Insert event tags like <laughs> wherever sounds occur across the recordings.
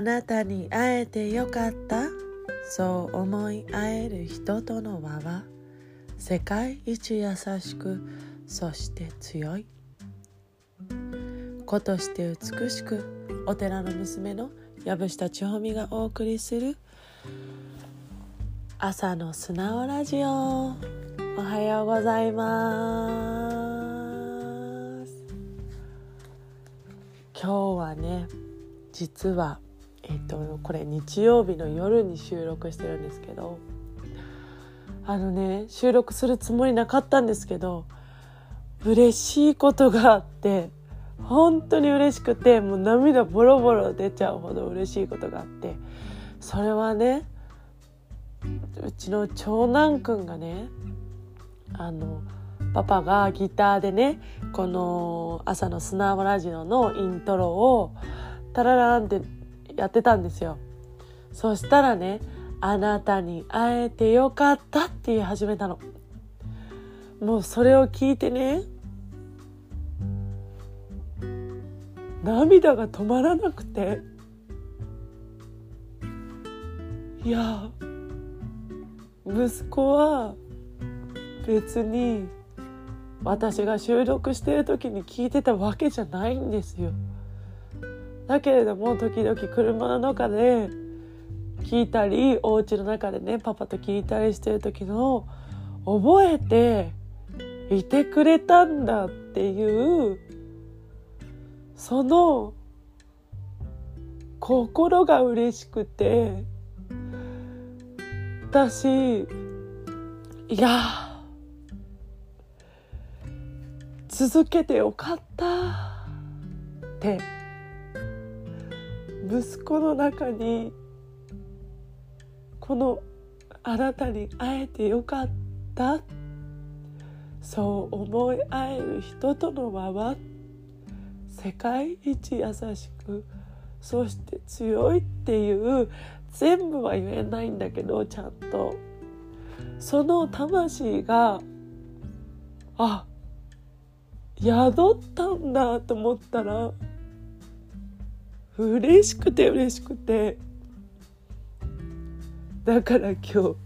あなたに会えてよかった。そう思い合える人との輪は世界一優しくそして強い。子として美しくお寺の娘の藪下千穂美がお送りする朝の素直ラジオ。おはようございます。今日はね実はえっ、とこれ日曜日の夜に収録してるんですけどあのね収録するつもりなかったんですけど嬉しいことがあって本当に嬉しくてもう涙ボロボロ出ちゃうほど嬉しいことがあってそれはねうちの長男くんがねあのパパがギターでねこの朝のスナラジオのイントロをタラランってやってたんですよそしたらねあなたに会えてよかったって言い始めたのもうそれを聞いてね涙が止まらなくていや息子は別に私が収録してる時に聞いてたわけじゃないんですよ。だけれども時々車の中で聞いたりお家の中でねパパと聞いたりしてる時の覚えていてくれたんだっていうその心が嬉しくて私いや続けてよかったって。息子の中にこのあなたに会えてよかった。そう思い合える人との輪は世界一優しく。そして強いっていう。全部は言えないんだけどちゃんと。その魂があ宿ったんだと思ったら嬉しくて嬉しくて。だから今日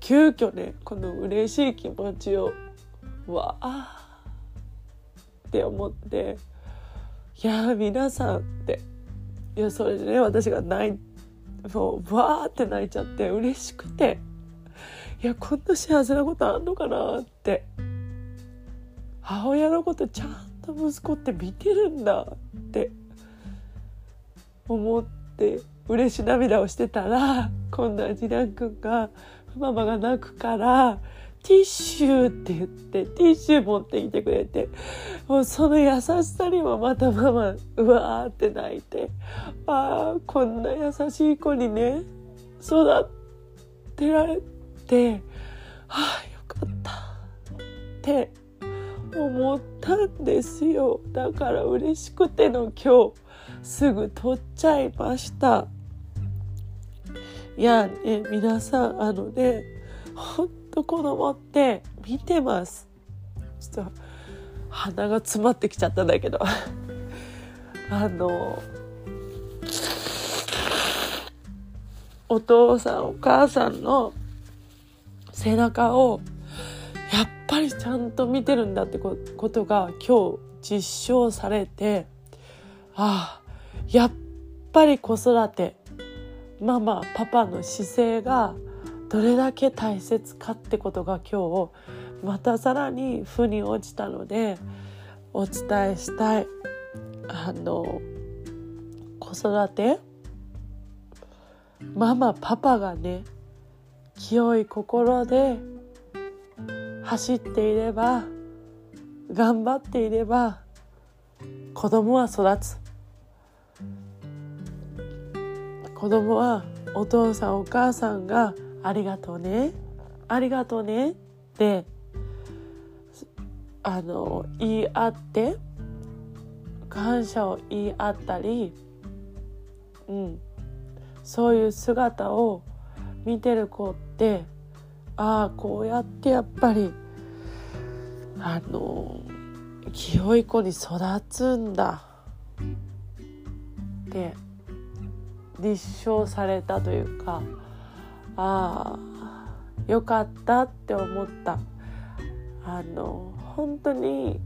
急遽ねこの嬉しい気持ちをわあって思っていや皆さんっていやそれでね私が泣いもうわーって泣いちゃって嬉しくていやこんな幸せなことあんのかなって母親のことちゃんと息子って見てるんだって思って嬉し涙をしてたら今度は次男くんがママが泣くからティッシュって言ってティッシュ持ってきてくれてもうその優しさにもまたママうわーって泣いてああこんな優しい子にね育てられてああよかったって思ったんですよ。だから嬉しくての今日。すぐ取っちゃいました。いやね皆さんあのね本当子供って見てます。ちょっと鼻が詰まってきちゃったんだけど。<laughs> あのお父さんお母さんの背中をやっぱりちゃんと見てるんだってことが今日実証されてああやっぱり子育てママパパの姿勢がどれだけ大切かってことが今日またさらに負に落ちたのでお伝えしたいあの子育て。ママパパがね清い心で走っていれば頑張っていれば子供は育つ。子供はお父さんお母さんが「ありがとうね。ありがとうね」ってあの言い合って感謝を言い合ったり、うん、そういう姿を見てる子ってああこうやってやっぱりあの清い子に育つんだ。って立証されたというかああよかったって思った。あの本当に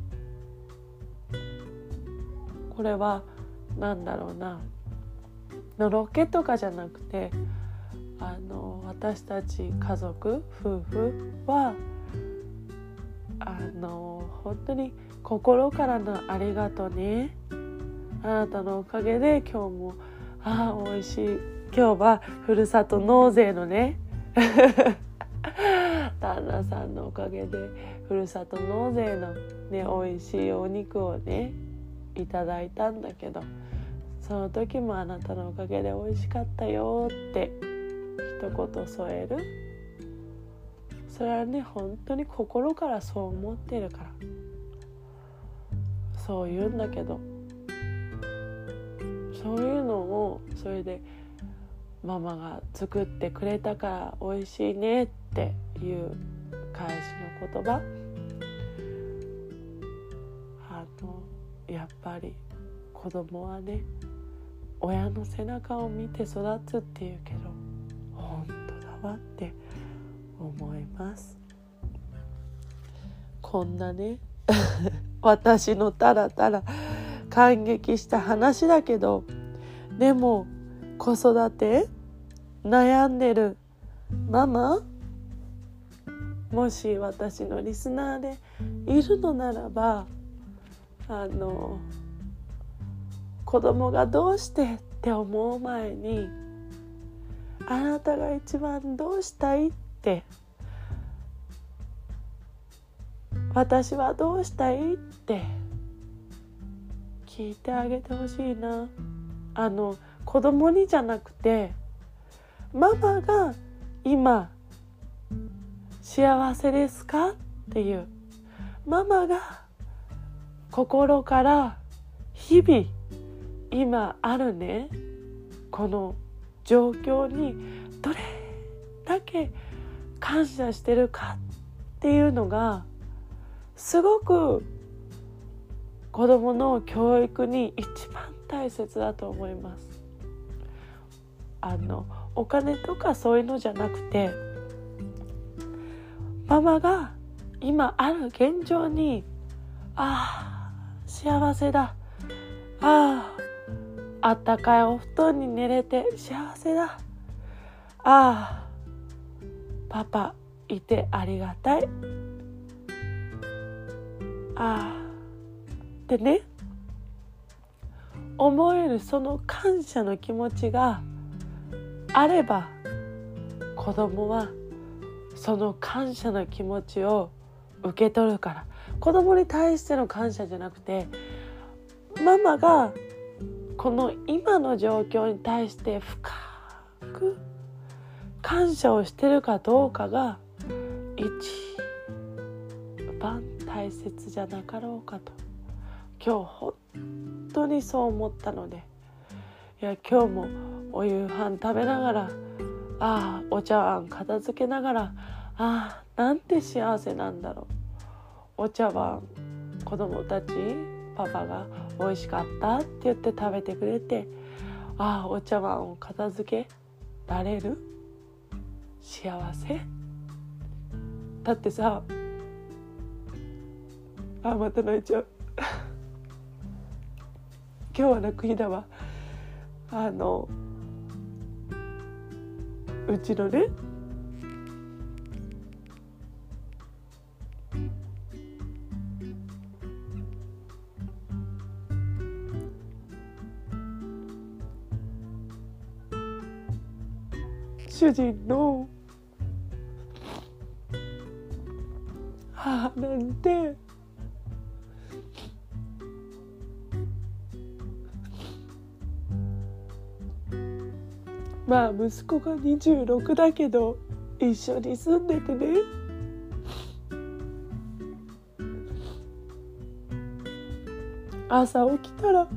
これは何だろうなのろけとかじゃなくてあの私たち家族夫婦はあの本当に心からのありがとうね。あなたのおかげで今日もああ美味しい。今日はふるさと納税のね。<laughs> 旦那さんのおかげでふるさと納税のね美味しいお肉をねいただいたんだけどその時もあなたのおかげで美味しかったよって一言添える。それはね本当に心からそう思ってるから。そう言うんだけどそういうのをそれでママが作ってくれたから美味しいねっていう返しの言葉。あのやっぱり子供はね親の背中を見て育つっていうけど本当だわって思います。こんなね <laughs> 私のたらたら感激した話だけどでも子育て悩んでるママもし私のリスナーでいるのならばあの子供がどうしてって思う前にあなたが一番どうしたいって私はどうしたいって聞いてあげてほしいな。あの子供にじゃなくてママが今幸せですか？っていう。ママが心から日々今あるね。この状況にどれだけ感謝してるかっていうのがすごく子どもの教育に一番大切だと思います。あのお金とかそういうのじゃなくてママが今ある現状にああ幸せだ。あああったかいお布団に寝れて幸せだ。ああパパいてありがたい。ああってね思えるその感謝の気持ちがあれば子供はその感謝の気持ちを受け取るから。子供に対しての感謝じゃなくてママがこの今の状況に対して深く感謝をしてるかどうかが一番大切じゃなかろうかと。今日本当にそう思ったのでいや今日もお夕飯食べながらああお茶碗片付けながらああなんて幸せなんだろう。お茶碗子供たちパパが「美味しかった?」って言って食べてくれてああお茶碗を片付けられる？幸せ？だってさあまた泣いちゃう。今日は泣く日だわ。あのうちのね主人の母なんてまあ息子が26だけど一緒に住んでてね。朝起きたら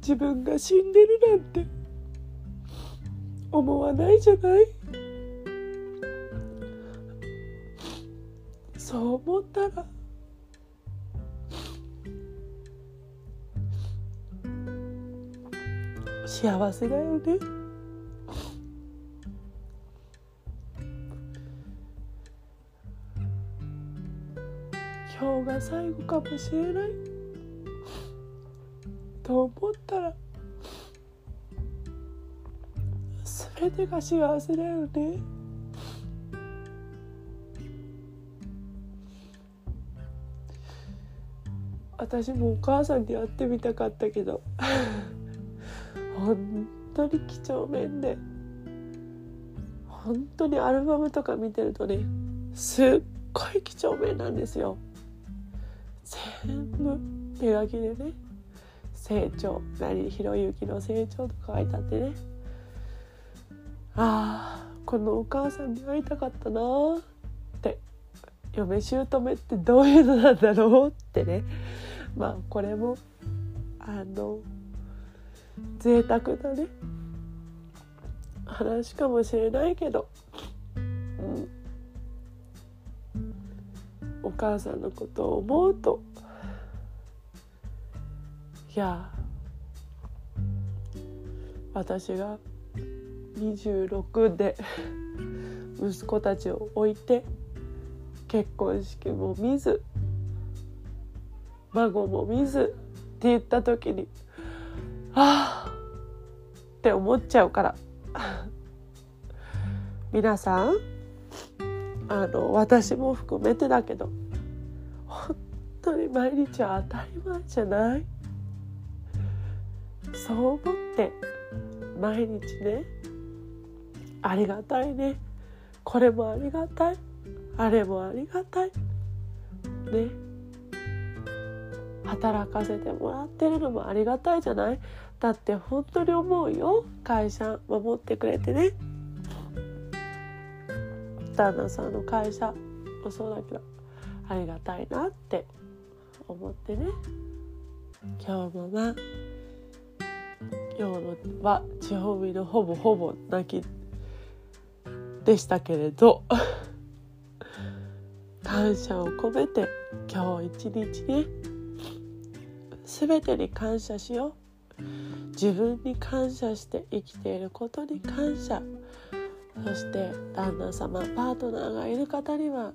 自分が死んでるなんて思わないじゃない。思ったら幸せだよね。今日が最後かもしれない。と思ったら全てが幸せだよね。私もお母さんに会ってみたかったけど。本当に几帳面で。本当にアルバムとか見てるとねすっごい几帳面なんですよ。全部手書きでね成長何ひろゆきの成長とか書いてあってね。ああこのお母さんに会いたかったな。って嫁姑ってどういうのなんだろう？ってね。まあこれもあの贅沢なね話かもしれないけど、うん、お母さんのことを思うといや私が26で息子たちを置いて結婚式も見ず孫も見ずって言った時にああって思っちゃうから。<laughs> 皆さんあの私も含めてだけど本当に毎日は当たり前じゃない。そう思って毎日ねありがたいね。これもありがたい。あれもありがたい。ね。働かせてもらってるのもありがたいじゃない？だって本当に思うよ。会社守ってくれてね。旦那さんの会社もそうだけどありがたいなって思ってね。今日もな今日のは地方日のほぼほぼ泣きでしたけれど。感謝を込めて今日一日ね全てに感謝しよう。自分に感謝して生きていることに感謝。そして旦那様パートナーがいる方には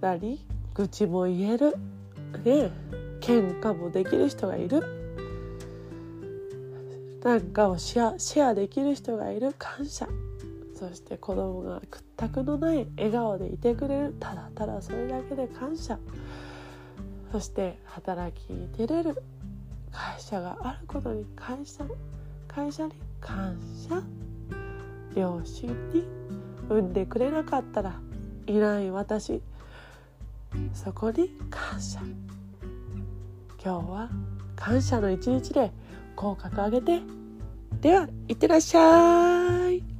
何？愚痴も言える。ね。喧嘩もできる人がいる。なんかをシェアシェアできる人がいる。感謝。そして子供が屈託のない笑顔でいてくれる。ただただそれだけで感謝。そして働きに出れる会社があることに会社会社に感謝。両親に産んでくれなかったらいない私。そこに感謝。今日は感謝の一日で口角上げてではいってらっしゃい。